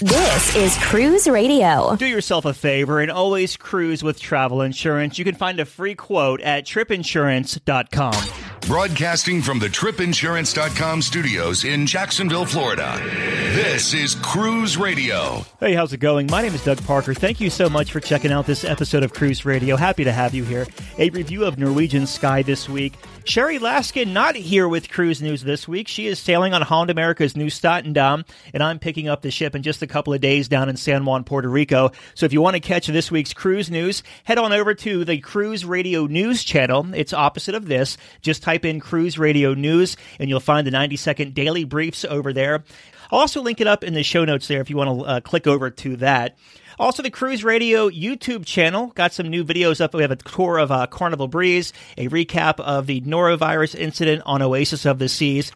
This is Cruise Radio. Do yourself a favor and always cruise with travel insurance. You can find a free quote at tripinsurance.com. Broadcasting from the tripinsurance.com studios in Jacksonville, Florida. This is Cruise Radio. Hey, how's it going? My name is Doug Parker. Thank you so much for checking out this episode of Cruise Radio. Happy to have you here. A review of Norwegian Sky this week. Sherry Laskin not here with cruise news this week. She is sailing on Holland America's Nieuw Statendam, and I'm picking up the ship in just a couple of days down in San Juan, Puerto Rico. So if you want to catch this week's cruise news, head on over to the Cruise Radio News channel. It's opposite of this. Just type in Cruise Radio News, and you'll find the 90 second daily briefs over there. I'll also link it up in the show notes there if you want to uh, click over to that. Also, the Cruise Radio YouTube channel got some new videos up. We have a tour of uh, Carnival Breeze, a recap of the norovirus incident on Oasis of the Seas,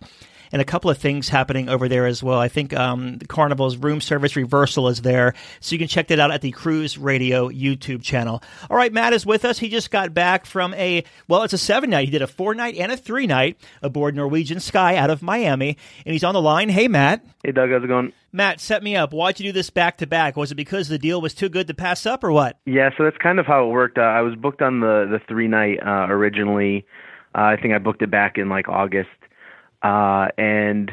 and a couple of things happening over there as well. I think um, Carnival's room service reversal is there, so you can check that out at the Cruise Radio YouTube channel. All right, Matt is with us. He just got back from a well, it's a seven night. He did a four night and a three night aboard Norwegian Sky out of Miami, and he's on the line. Hey, Matt. Hey, Doug. How's it going? Matt, set me up. Why'd you do this back to back? Was it because the deal was too good to pass up, or what? Yeah, so that's kind of how it worked. Uh, I was booked on the the three night uh, originally. Uh, I think I booked it back in like August, uh, and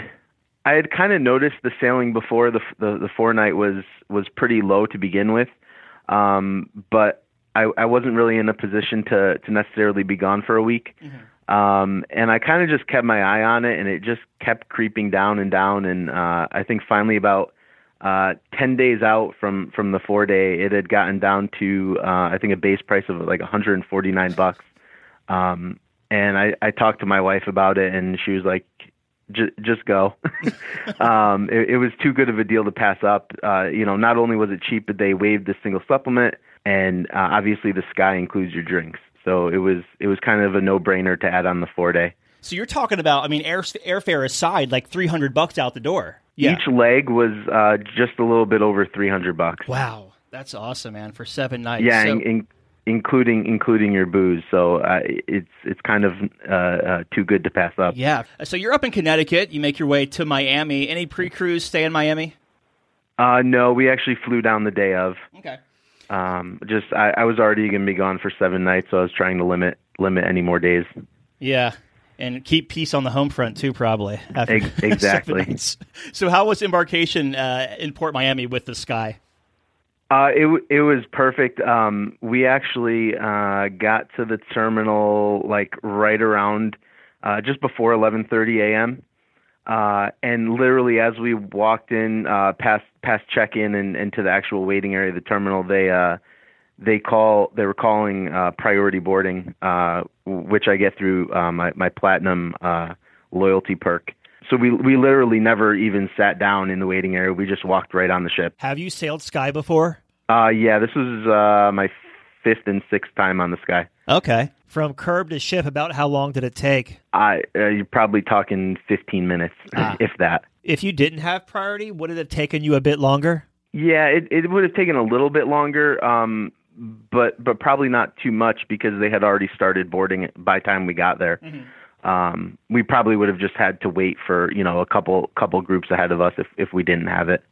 I had kind of noticed the sailing before the, the the four night was was pretty low to begin with, um, but I, I wasn't really in a position to to necessarily be gone for a week. Mm-hmm. Um, and I kind of just kept my eye on it, and it just kept creeping down and down. And uh, I think finally, about uh, ten days out from from the four day, it had gotten down to uh, I think a base price of like 149 bucks. Um, and I, I talked to my wife about it, and she was like, just go. um, it, it was too good of a deal to pass up. Uh, you know, not only was it cheap, but they waived the single supplement, and uh, obviously the sky includes your drinks. So it was it was kind of a no brainer to add on the four day. So you're talking about, I mean, air, airfare aside, like 300 bucks out the door. Yeah. Each leg was uh, just a little bit over 300 bucks. Wow, that's awesome, man! For seven nights. Yeah, so- in, in, including including your booze. So uh, it's it's kind of uh, uh, too good to pass up. Yeah. So you're up in Connecticut. You make your way to Miami. Any pre-cruise stay in Miami? Uh, no, we actually flew down the day of. Okay. Um, just I, I was already going to be gone for seven nights, so I was trying to limit limit any more days. Yeah, and keep peace on the home front too, probably. exactly. so, how was embarkation uh, in Port Miami with the Sky? Uh, it it was perfect. Um, we actually uh, got to the terminal like right around uh, just before 11:30 a.m. Uh, and literally, as we walked in uh, past past check in and into the actual waiting area of the terminal, they uh, they call they were calling uh, priority boarding, uh, which I get through uh, my my platinum uh, loyalty perk. So we we literally never even sat down in the waiting area. We just walked right on the ship. Have you sailed Sky before? Uh, yeah, this was uh, my fifth and sixth time on the Sky. Okay. From curb to ship, about how long did it take? I uh, you're probably talking 15 minutes, ah. if that. If you didn't have priority, would it have taken you a bit longer? Yeah, it it would have taken a little bit longer, um, but but probably not too much because they had already started boarding by the time we got there. Mm-hmm. Um, we probably would have just had to wait for you know a couple couple groups ahead of us if if we didn't have it.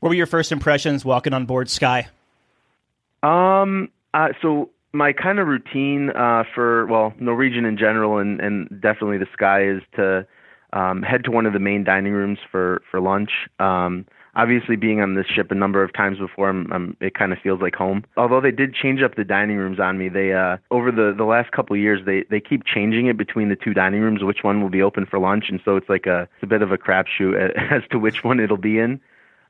What were your first impressions walking on board Sky? Um, uh, so my kind of routine uh, for well Norwegian in general and and definitely the Sky is to um, head to one of the main dining rooms for for lunch. Um, obviously, being on this ship a number of times before, I'm, I'm, it kind of feels like home. Although they did change up the dining rooms on me, they uh, over the the last couple years they they keep changing it between the two dining rooms, which one will be open for lunch, and so it's like a it's a bit of a crapshoot as to which one it'll be in.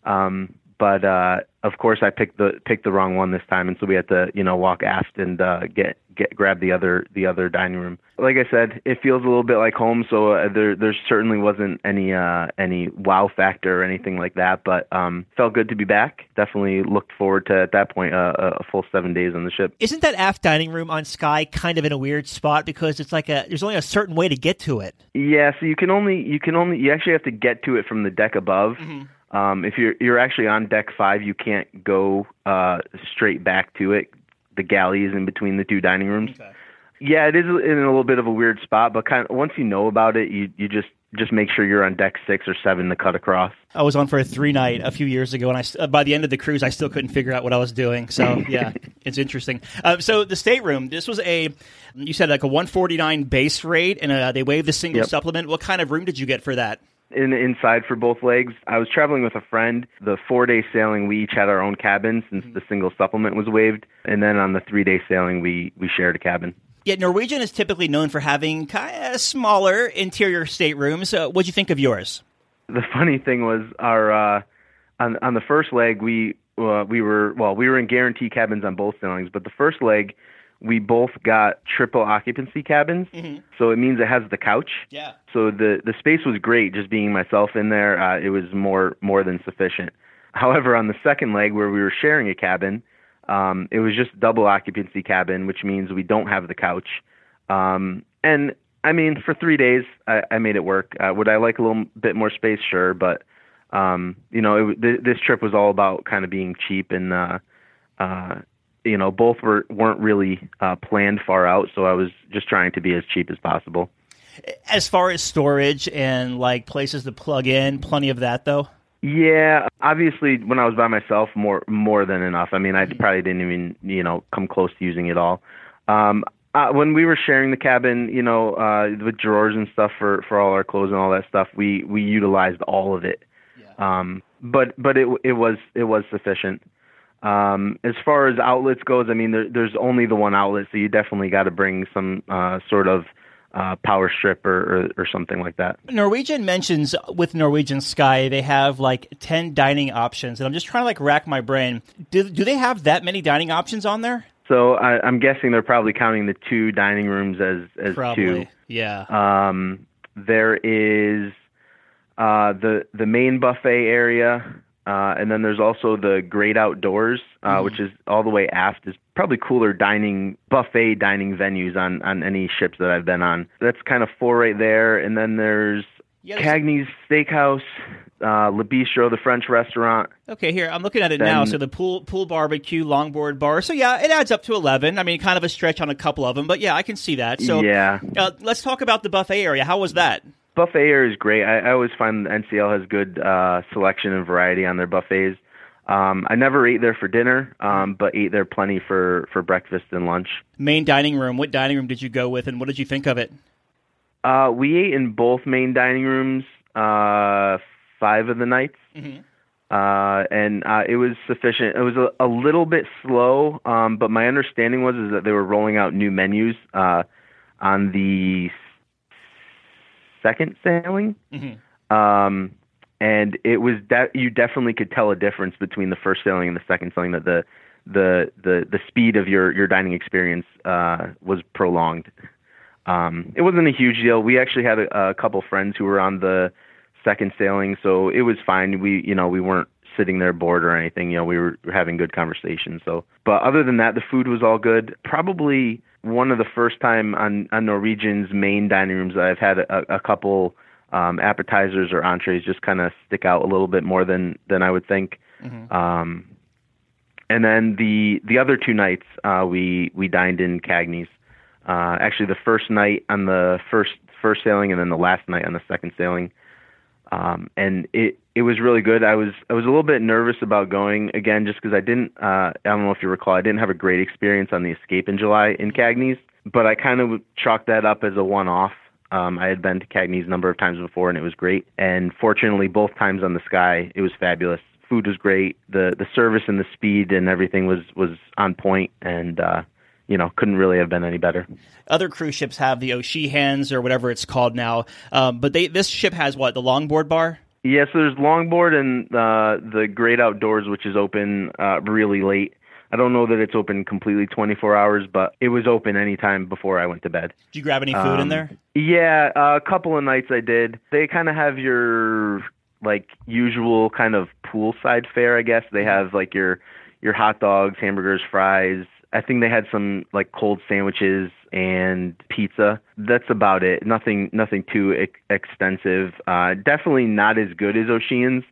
Um, but uh, of course, I picked the picked the wrong one this time, and so we had to you know walk aft and uh, get get grab the other the other dining room. Like I said, it feels a little bit like home, so uh, there there certainly wasn't any uh, any wow factor or anything like that. But um, felt good to be back. Definitely looked forward to at that point uh, a full seven days on the ship. Isn't that aft dining room on Sky kind of in a weird spot because it's like a there's only a certain way to get to it? Yeah, so you can only you can only you actually have to get to it from the deck above. Mm-hmm um, if you're you're actually on deck five, you can't go uh, straight back to it. The galley is in between the two dining rooms. Okay. Yeah, it is in a little bit of a weird spot, but kind of once you know about it, you you just just make sure you're on deck six or seven to cut across. I was on for a three night a few years ago, and I uh, by the end of the cruise, I still couldn't figure out what I was doing. So yeah, it's interesting. Uh, so the stateroom, this was a you said like a 149 base rate, and uh, they waived the single Yep. supplement. What kind of room did you get for that? In inside for both legs. I was traveling with a friend. The four day sailing, we each had our own cabin since the single supplement was waived, and then on the three day sailing, we we shared a cabin. Yeah, Norwegian is typically known for having kind of smaller interior staterooms. Uh, what'd you think of yours? The funny thing was our uh, on on the first leg we uh, we were well we were in guarantee cabins on both sailings, but the first leg we both got triple occupancy cabins, so it means it has the couch. Yeah. So the the space was great, just being myself in there. Uh, it was more more than sufficient. However, on the second leg where we were sharing a cabin, um, it was just double occupancy cabin, which means we don't have the couch. Um, and I mean, for three days, I, I made it work. Uh, would I like a little bit more space? Sure, but um, you know, it, th- this trip was all about kind of being cheap and. Uh, uh, you know, both were weren't really uh, planned far out, so I was just trying to be as cheap as possible. As far as storage and like places to plug in, plenty of that though. Yeah, obviously, when I was by myself, more more than enough. I mean, I probably didn't even you know come close to using it all. Um, uh, when we were sharing the cabin, you know, uh, with drawers and stuff for for all our clothes and all that stuff, we we utilized all of it. Um, but but it it was it was sufficient. Um, as far as outlets goes, I mean, there, there's only the one outlet, so you definitely got to bring some uh, sort of uh, power strip or, or or something like that. Norwegian mentions with Norwegian Sky they have like ten dining options, and I'm just trying to like rack my brain. Do do they have that many dining options on there? So I, I'm guessing they're probably counting the two dining rooms as as Probably. two. Yeah. Um, there is uh, the the main buffet area, uh, and then there's also the great outdoors, uh, which is all the way aft. Is probably cooler dining buffet dining venues on on any ships that I've been on. That's kind of four right there, and then there's Yeah, Cagney's Steakhouse, uh, Le Bistro, the French restaurant. Okay, here I'm looking at it now. So the pool pool barbecue, longboard bar. So yeah, it adds up to eleven. I mean, kind of a stretch on a couple of them, but yeah, I can see that. So yeah, uh, let's talk about the buffet area. How was that? Buffet area is great. I, I always find NCL has good uh, selection and variety on their buffets. Um, I never ate there for dinner, um, but ate there plenty for, for breakfast and lunch. Main dining room. What dining room did you go with, and what did you think of it? Uh, we ate in both main dining rooms uh, five of the nights, uh, and uh, it was sufficient. It was a, a little bit slow, um, but my understanding was is that they were rolling out new menus uh, on the second sailing. um, and it was de- you definitely could tell a difference between the first sailing and the second sailing that the the the the speed of your your dining experience uh, was prolonged. Um, it wasn't a huge deal. We actually had a, a couple friends who were on the second sailing, so it was fine. We you know we weren't sitting there bored or anything. You know we were having good conversations. So, but other than that, the food was all good. Probably one of the first time on on Norwegian's main dining rooms that I've had a, a couple um, appetizers or entrees just kind of stick out a little bit more than than I would think. Um, and then the the other two nights uh, we we dined in Cagney's. Uh, actually, the first night on the first first sailing, and then the last night on the second sailing. Um, and it it was really good. I was I was a little bit nervous about going again, just because I didn't. Uh, I don't know if you recall, I didn't have a great experience on the Escape in July in Cagney's, but I kind of chalked that up as a one-off. Um, I had been to Cagney's a number of times before, and it was great. And fortunately, both times on the Sky, it was fabulous. Food was great. the The service and the speed and everything was was on point, and uh, you know, couldn't really have been any better. Other cruise ships have the O'Sheehan's or whatever it's called now, um, but they this ship has what the longboard bar. Yeah, so there's longboard and uh, the Great Outdoors, which is open uh, really late. I don't know that it's open completely 24 hours, but it was open anytime before I went to bed. Did you grab any food in Um, there? Yeah, uh, a couple of nights I did. They kind of have your like usual kind of poolside fare, I guess. They have like your your hot dogs, hamburgers, fries. I think they had some like cold sandwiches and pizza. That's about it. Nothing nothing too ex- extensive. Uh definitely not as good as O'Sheehan's.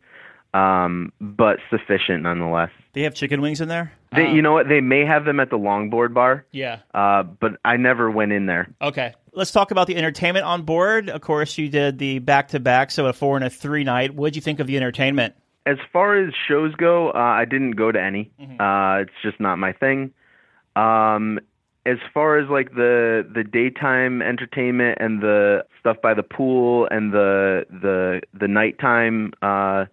um, but sufficient nonetheless. They have chicken wings in there. They, Um, you know what? They may have them at the longboard bar, Yeah. uh, but I never went in there. Okay. Let's talk about the entertainment on board. Of course, you did the back to back, so a four and a three night. What did you think of the entertainment? As far as shows go, uh, I didn't go to any. Mm-hmm. Uh, it's just not my thing. Um, as far as like the the daytime entertainment and the stuff by the pool and the the the nighttime uh,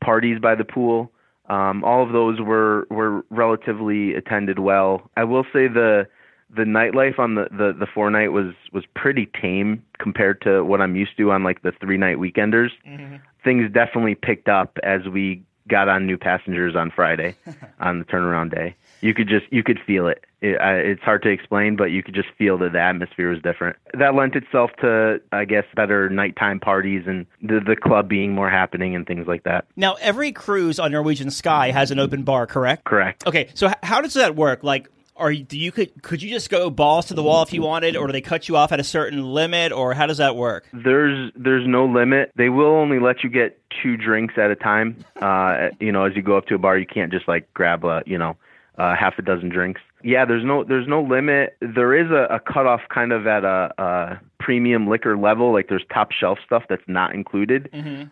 parties by the pool, um, all of those were were relatively attended well. I will say the the nightlife on the, the, the four night was was pretty tame compared to what I'm used to on like the three night weekenders. Things definitely picked up as we got on new passengers on Friday on the turnaround day. You could just you could feel it. it I, it's hard to explain, but you could just feel that the atmosphere was different. That lent itself to I guess better nighttime parties and the the club being more happening and things like that. Now, every cruise on Norwegian Sky has an open bar, correct? Correct. Okay, so h- how does that work? Like, are you, do you could could you just go balls to the wall if you wanted, or do they cut you off at a certain limit, or how does that work? There's there's no limit. They will only let you get two drinks at a time. Uh, you know, as you go up to a bar, you can't just like grab a you know uh, half a dozen drinks. Yeah, there's no there's no limit. There is a, a cutoff kind of at a, a premium liquor level. Like there's top shelf stuff that's not included.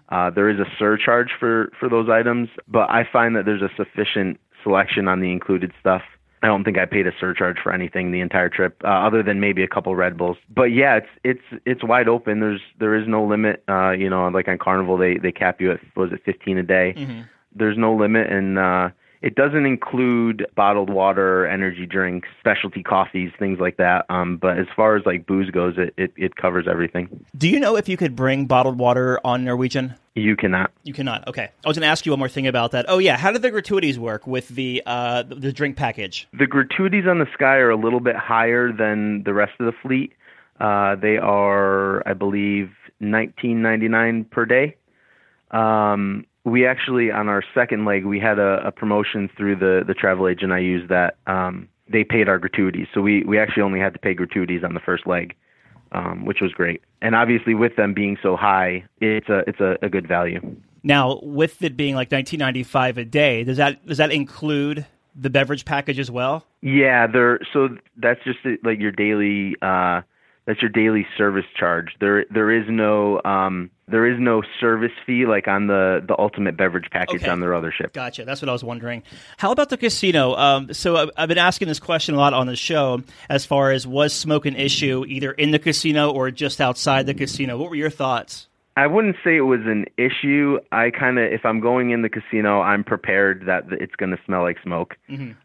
Uh, there is a surcharge for for those items, but I find that there's a sufficient selection on the included stuff. I don't think I paid a surcharge for anything the entire trip, uh, other than maybe a couple Red Bulls. But yeah, it's it's it's wide open. There's there is no limit. Uh, you know, like on Carnival, they they cap you at what was it 15 a day. There's no limit, and uh, it doesn't include bottled water, energy drinks, specialty coffees, things like that. Um, but as far as like booze goes, it, it it covers everything. Do you know if you could bring bottled water on Norwegian? You cannot. You cannot. Okay, I was going to ask you one more thing about that. Oh yeah, how do the gratuities work with the uh, the drink package? The gratuities on the Sky are a little bit higher than the rest of the fleet. Uh, they are, I believe, 19.99 per day. Um, we actually, on our second leg, we had a, a promotion through the the travel agent I used that um, they paid our gratuities. So we we actually only had to pay gratuities on the first leg, um, which was great. And obviously, with them being so high, it's a it's a, a good value. Now, with it being like 1995 a day, does that does that include the beverage package as well? Yeah, there. So that's just like your daily. Uh, that's your daily service charge. There, there is no, um, there is no service fee like on the the ultimate beverage package Okay. on their other ship. Gotcha. That's what I was wondering. How about the casino? Um, so I've, I've been asking this question a lot on the show as far as was smoke an issue either in the casino or just outside the casino? What were your thoughts? I wouldn't say it was an issue. I kind of, if I'm going in the casino, I'm prepared that it's going to smell like smoke.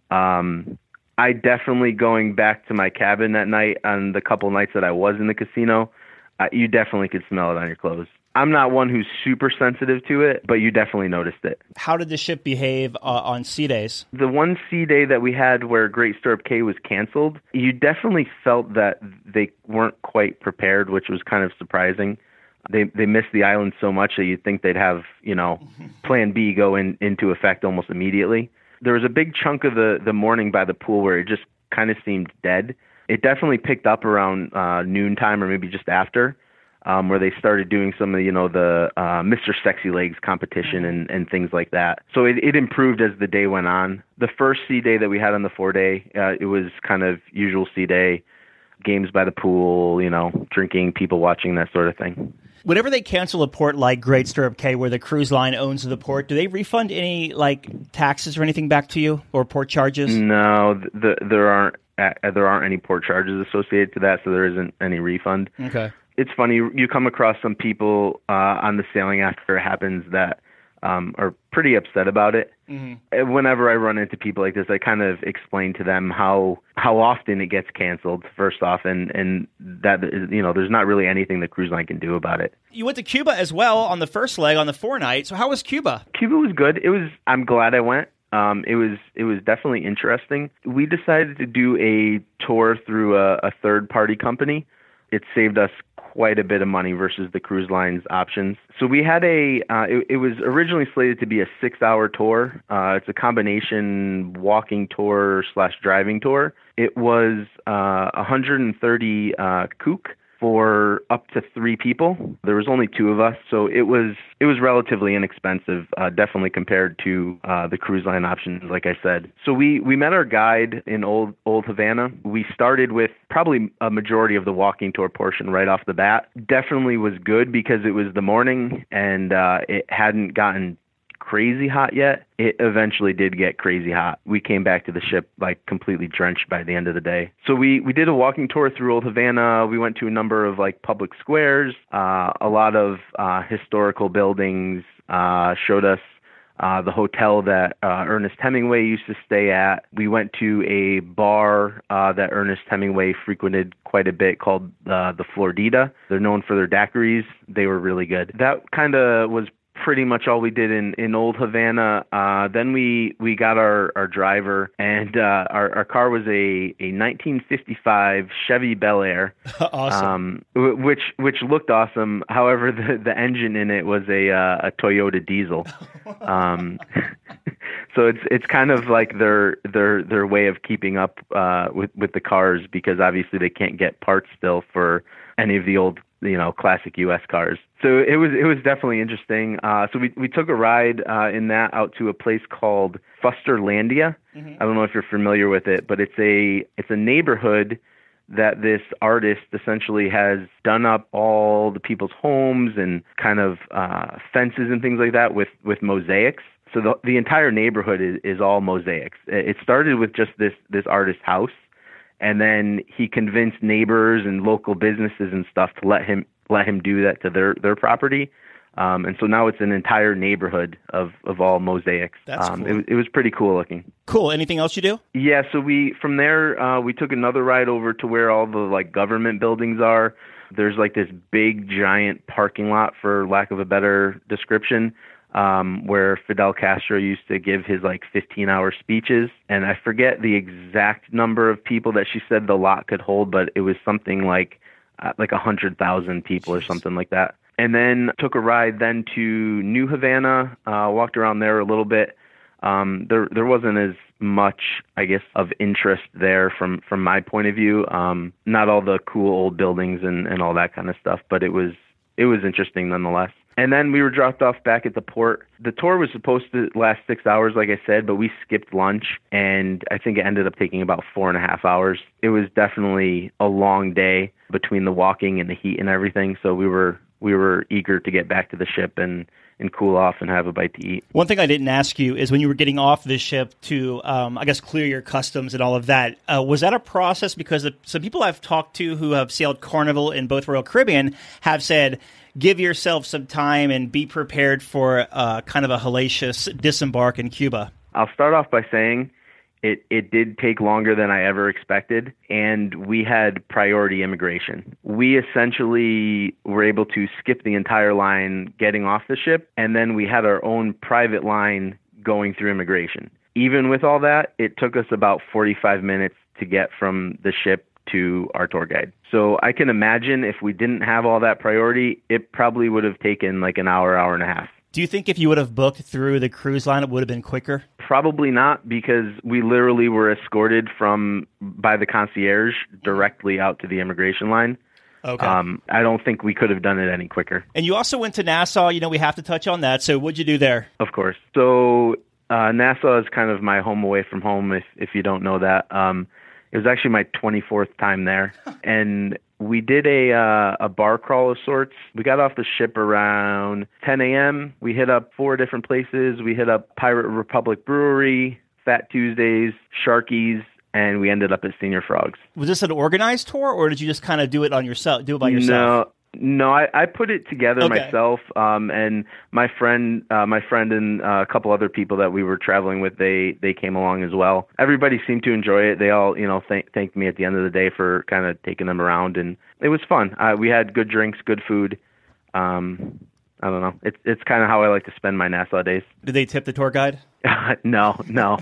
Um, I definitely going back to my cabin that night on the couple nights that I was in the casino, uh, you definitely could smell it on your clothes. I'm not one who's super sensitive to it, but you definitely noticed it. How did the ship behave uh, on sea days? The one sea day that we had where Great Stirrup Cay was canceled, you definitely felt that they weren't quite prepared, which was kind of surprising. They they missed the island so much that you'd think they'd have you know Plan B go in, into effect almost immediately. There was a big chunk of the the morning by the pool where it just kind of seemed dead. It definitely picked up around uh, noontime or maybe just after, um, where they started doing some of you know the uh, Mr. Sexy Legs competition and, and things like that. So it, it improved as the day went on. The first sea day that we had on the four day, uh, it was kind of usual sea day, games by the pool, you know, drinking, people watching, that sort of thing. Whenever they cancel a port like Great Stirrup Cay, where the cruise line owns the port, do they refund any like taxes or anything back to you or port charges? No, th- the, there aren't uh, there aren't any port charges associated to that, so there isn't any refund. Okay. It's funny you come across some people uh, on the sailing after it happens that um, are pretty upset about it. Mm-hmm. Whenever I run into people like this, I kind of explain to them how how often it gets canceled. First off, and and that you know there's not really anything the cruise line can do about it. You went to Cuba as well on the first leg on the four night. So how was Cuba? Cuba was good. It was. I'm glad I went. Um, it was it was definitely interesting. We decided to do a tour through a, a third party company. It saved us quite a bit of money versus the cruise line's options. So we had a. Uh, it, it was originally slated to be a six hour tour. Uh, it's a combination walking tour slash driving tour. It was uh, 130 uh, kook for up to three people. There was only two of us, so it was it was relatively inexpensive, uh, definitely compared to uh, the cruise line options, like I said. So we we met our guide in Old Old Havana. We started with probably a majority of the walking tour portion right off the bat. Definitely was good because it was the morning and uh, it hadn't gotten crazy hot yet. It eventually did get crazy hot. We came back to the ship like completely drenched by the end of the day. So we we did a walking tour through Old Havana. We went to a number of like public squares, uh, a lot of uh, historical buildings. Uh, showed us uh, the hotel that uh, Ernest Hemingway used to stay at. We went to a bar uh, that Ernest Hemingway frequented quite a bit called uh, the Floridita. They're known for their daiquiris. They were really good. That kind of was pretty much all we did in in Old Havana. Uh, then we we got our our driver, and uh, our our car was a a 1955 Chevy Bel Air, awesome. um, w- which which looked awesome. However, the the engine in it was a uh, a Toyota diesel. Um, so it's it's kind of like their their their way of keeping up uh, with with the cars because obviously they can't get parts still for any of the old you know classic U.S. cars. So it was it was definitely interesting. Uh, so we we took a ride uh, in that out to a place called Fusterlandia. Mm-hmm. I don't know if you're familiar with it, but it's a it's a neighborhood that this artist essentially has done up all the people's homes and kind of uh, fences and things like that with with mosaics. So the the entire neighborhood is, is all mosaics. It started with just this this artist's house and then he convinced neighbors and local businesses and stuff to let him let him do that to their their property. Um, and so now it's an entire neighborhood of, of all mosaics. That's um, cool. it, it was pretty cool looking. Cool. Anything else you do? Yeah, so we from there uh, we took another ride over to where all the like government buildings are. There's like this big giant parking lot, for lack of a better description, um, where Fidel Castro used to give his like 15 hour speeches. And I forget the exact number of people that she said the lot could hold, but it was something like uh, like a hundred thousand people or something like that. And then took a ride then to New Havana, uh, walked around there a little bit. Um, there there wasn't as much, I guess, of interest there from from my point of view. Um, not all the cool old buildings and and all that kind of stuff, but it was it was interesting nonetheless. And then we were dropped off back at the port. The tour was supposed to last six hours, like I said, but we skipped lunch, and I think it ended up taking about four and a half hours. It was definitely a long day between the walking and the heat and everything. So we were we were eager to get back to the ship and and cool off and have a bite to eat. One thing I didn't ask you is when you were getting off the ship to, um, I guess, clear your customs and all of that. Uh, was that a process? Because the, some people I've talked to who have sailed Carnival in both Royal Caribbean have said, give yourself some time and be prepared for uh, kind of a hellacious disembark in Cuba. I'll start off by saying it it did take longer than I ever expected, and we had priority immigration. We essentially were able to skip the entire line getting off the ship, and then we had our own private line going through immigration. Even with all that, it took us about 45 minutes to get from the ship to our tour guide. So I can imagine if we didn't have all that priority, it probably would have taken like an hour, hour and a half. Do you think if you would have booked through the cruise line, it would have been quicker? Probably not because we literally were escorted from by the concierge directly out to the immigration line. Okay. Um, I don't think we could have done it any quicker. and you also went to Nassau. You know, we have to touch on that. So, what'd you do there? Of course. So uh, Nassau is kind of my home away from home. If if you don't know that, um, it was actually my 24th time there, and we did a uh, a bar crawl of sorts. We got off the ship around 10 a.m. We hit up four different places. We hit up Pirate Republic Brewery, Fat Tuesdays, Sharkies, and we ended up at Señor Frogs. Was this an organized tour, or did you just kind of do it on yourself? Do it by yourself? No, no, I, I put it together Okay. myself, um, and my friend, uh, my friend, and uh, a couple other people that we were traveling with, they they came along as well. Everybody seemed to enjoy it. They all, you know, thank, thanked me at the end of the day for kind of taking them around, and it was fun. Uh, we had good drinks, good food. Um, I don't know. It's it's kind of how I like to spend my Nassau days. Did they tip the tour guide? no, no,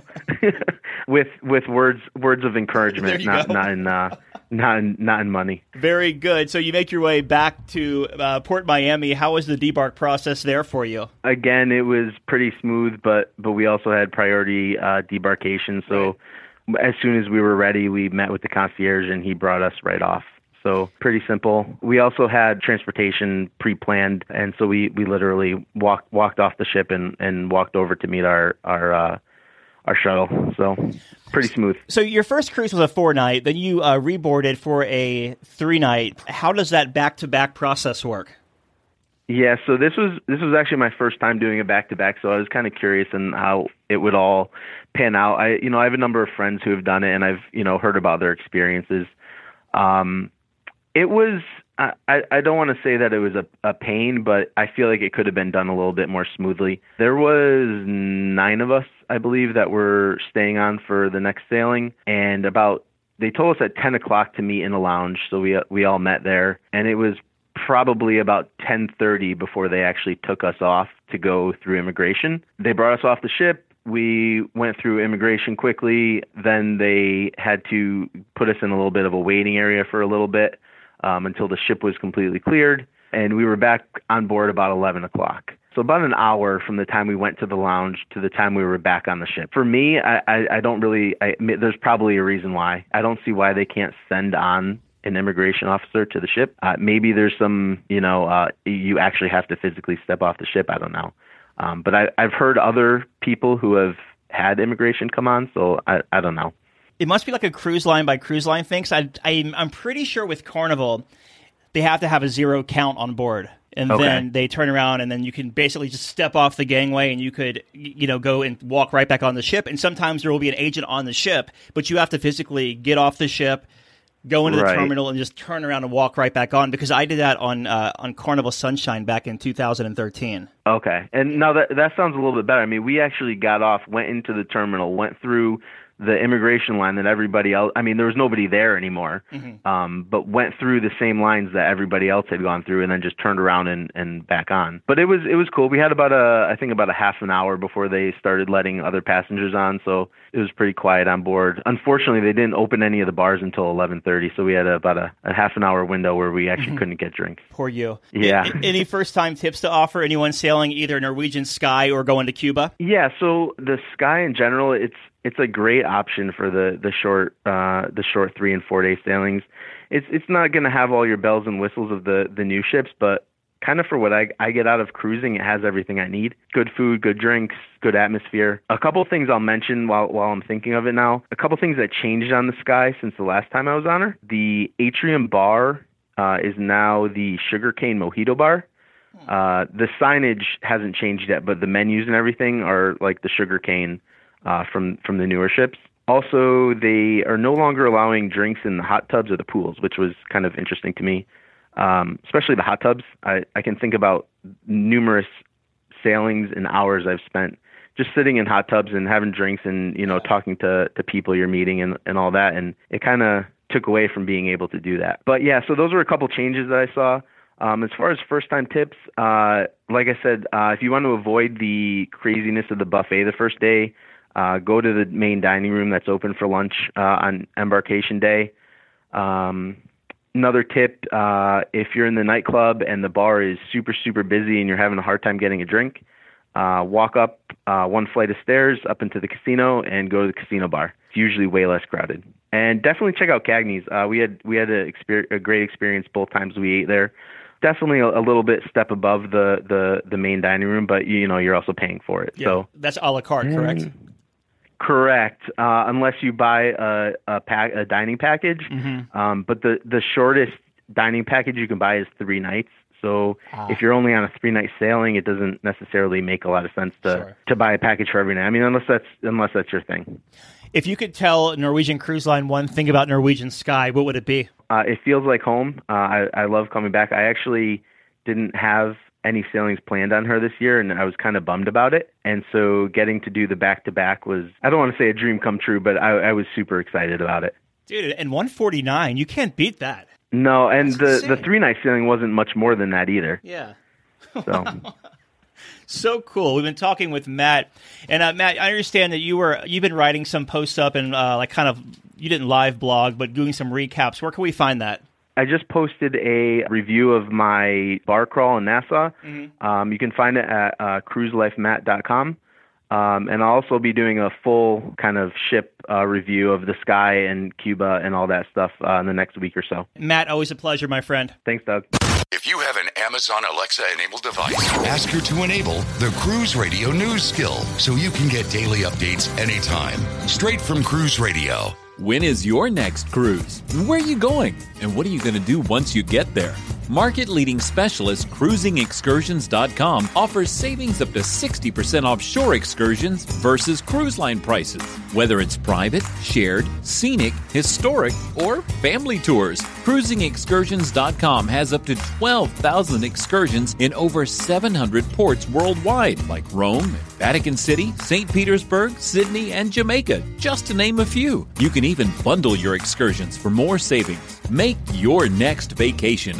with with words words of encouragement, not go. not in uh, not in, not in money. Very good. So you make your way back to uh, Port Miami. How was the debark process there for you? again, it was pretty smooth, but but we also had priority uh, debarkation. So as soon as we were ready, we met with the concierge, and he brought us right off. So pretty simple. We also had transportation pre-planned, and so we we literally walked walked off the ship and and walked over to meet our our uh, our shuttle. So pretty smooth. So your first cruise was a four night, then you uh, reboarded for a three night. How does that back to back process work? Yeah, so this was this was actually my first time doing a back to back, so I was kind of curious in how it would all pan out. I you know I have a number of friends who have done it, and I've you know heard about their experiences. Um, it was I I don't want to say that it was a a pain, but I feel like it could have been done a little bit more smoothly. There was nine of us, I believe, that were staying on for the next sailing, and about they told us at 10 o'clock to meet in a lounge, so we we all met there, and it was probably about 10:30 before they actually took us off to go through immigration. They brought us off the ship. We went through immigration quickly. Then they had to put us in a little bit of a waiting area for a little bit um, until the ship was completely cleared, and we were back on board about 11 o'clock. So about an hour from the time we went to the lounge to the time we were back on the ship. For me, I, I, I don't really. I, there's probably a reason why. I don't see why they can't send on an immigration officer to the ship. Uh, maybe there's some, you know, uh, you actually have to physically step off the ship. I don't know. Um, but I, I've heard other people who have had immigration come on, so I, I don't know. It must be like a cruise line by cruise line thing. I, I, I'm pretty sure with Carnival, they have to have a zero count on board. And Okay. then they turn around, and then you can basically just step off the gangway, and you could, you know, go and walk right back on the ship. And sometimes there will be an agent on the ship, but you have to physically get off the ship, go into the terminal, and just turn around and walk right back on. Because I did that on uh, on Carnival Sunshine back in 2013. Okay. And now that that sounds a little bit better. I mean, we actually got off, went into the terminal, went through the immigration line that everybody else. I mean, there was nobody there anymore. Um, but went through the same lines that everybody else had gone through, and then just turned around and and back on. But it was it was cool. We had about a I think about a half an hour before they started letting other passengers on, so it was pretty quiet on board. Unfortunately, they didn't open any of the bars until 11:30, so we had about a, a half an hour window where we actually couldn't get drink. Poor you. Yeah. A- any first time tips to offer anyone sailing either Norwegian Sky or going to Cuba? Yeah, so the Sky in general, it's it's a great option for the the short uh, the short three and four day sailings. It's it's not going to have all your bells and whistles of the the new ships, but kind of for what I I get out of cruising, it has everything I need: good food, good drinks, good atmosphere. A couple things I'll mention while while I'm thinking of it now. A couple things that changed on the Sky since the last time I was on her. The atrium bar uh, is now the sugarcane mojito bar. Uh, the signage hasn't changed yet, but the menus and everything are like the sugarcane uh, from from the newer ships. Also, they are no longer allowing drinks in the hot tubs or the pools, which was kind of interesting to me. Um, especially the hot tubs. I, I can think about numerous sailings and hours I've spent just sitting in hot tubs and having drinks and you know talking to to people you're meeting and and all that and it kind of took away from being able to do that but yeah so those were a couple changes that i saw um, as far as first time tips uh, like i said uh, if you want to avoid the craziness of the buffet the first day uh, go to the main dining room that's open for lunch uh, on embarkation day. Um, another tip uh, if you're in the nightclub and the bar is super super busy and you're having a hard time getting a drink uh, walk up uh, one flight of stairs up into the casino and go to the casino bar. It's usually way less crowded. And definitely check out cagney's. Uh, we had we had a, exper- a great experience both times we ate there. Definitely a, a little bit step above the, the the main dining room but you know you're also paying for it. So that's a la carte, correct? Correct, uh, unless you buy a a, pack, a dining package. Um, but the the shortest dining package you can buy is three nights. So if you're only on a three night sailing, it doesn't necessarily make a lot of sense to Sure. to buy a package for every night. I mean, unless that's unless that's your thing. If you could tell Norwegian Cruise Line one thing about Norwegian Sky, what would it be? Uh, it feels like home. Uh, I I love coming back. I actually didn't have any sailings planned on her this year, and I was kind of bummed about it. And so getting to do the back to back was I don't want to say a dream come true, but I, I was super excited about it. Dude, and 149, you can't beat that. No, and the insane. the three night sailing wasn't much more than that either. Yeah. So So cool. We've been talking with Matt, and uh, Matt, I understand that you were you've been writing some posts up and uh, like kind of you didn't live blog, but doing some recaps. Where can we find that? I just posted a review of my bar crawl in Nassau. Um, you can find it at uh, cruiselifematt.com. Um, and I'll also be doing a full kind of ship uh, review of the Sky and Cuba and all that stuff uh, in the next week or so. Matt, always a pleasure, my friend. Thanks, Doug. If you have an Amazon Alexa enabled device, ask her to enable the Cruise Radio News skill so you can get daily updates anytime. Straight from Cruise Radio. When is your next cruise? Where are you going? And what are you going to do once you get there? Market leading specialist cruisingexcursions.com offers savings up to 60% off shore excursions versus cruise line prices. Whether it's private, shared, scenic, historic, or family tours, cruisingexcursions.com has up to 12,000 excursions in over 700 ports worldwide, like Rome, Vatican City, St. Petersburg, Sydney, and Jamaica, just to name a few. You can even bundle your excursions for more savings. Make your next vacation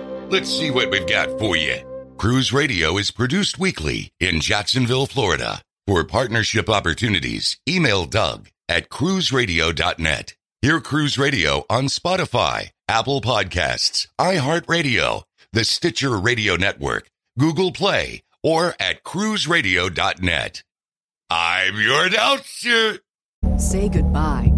Let's see what we've got for you. Cruise Radio is produced weekly in Jacksonville, Florida. For partnership opportunities, email Doug at cruiseradio.net. Hear Cruise Radio on Spotify, Apple Podcasts, iHeartRadio, the Stitcher Radio Network, Google Play, or at cruiseradio.net. I'm your announcer. Say goodbye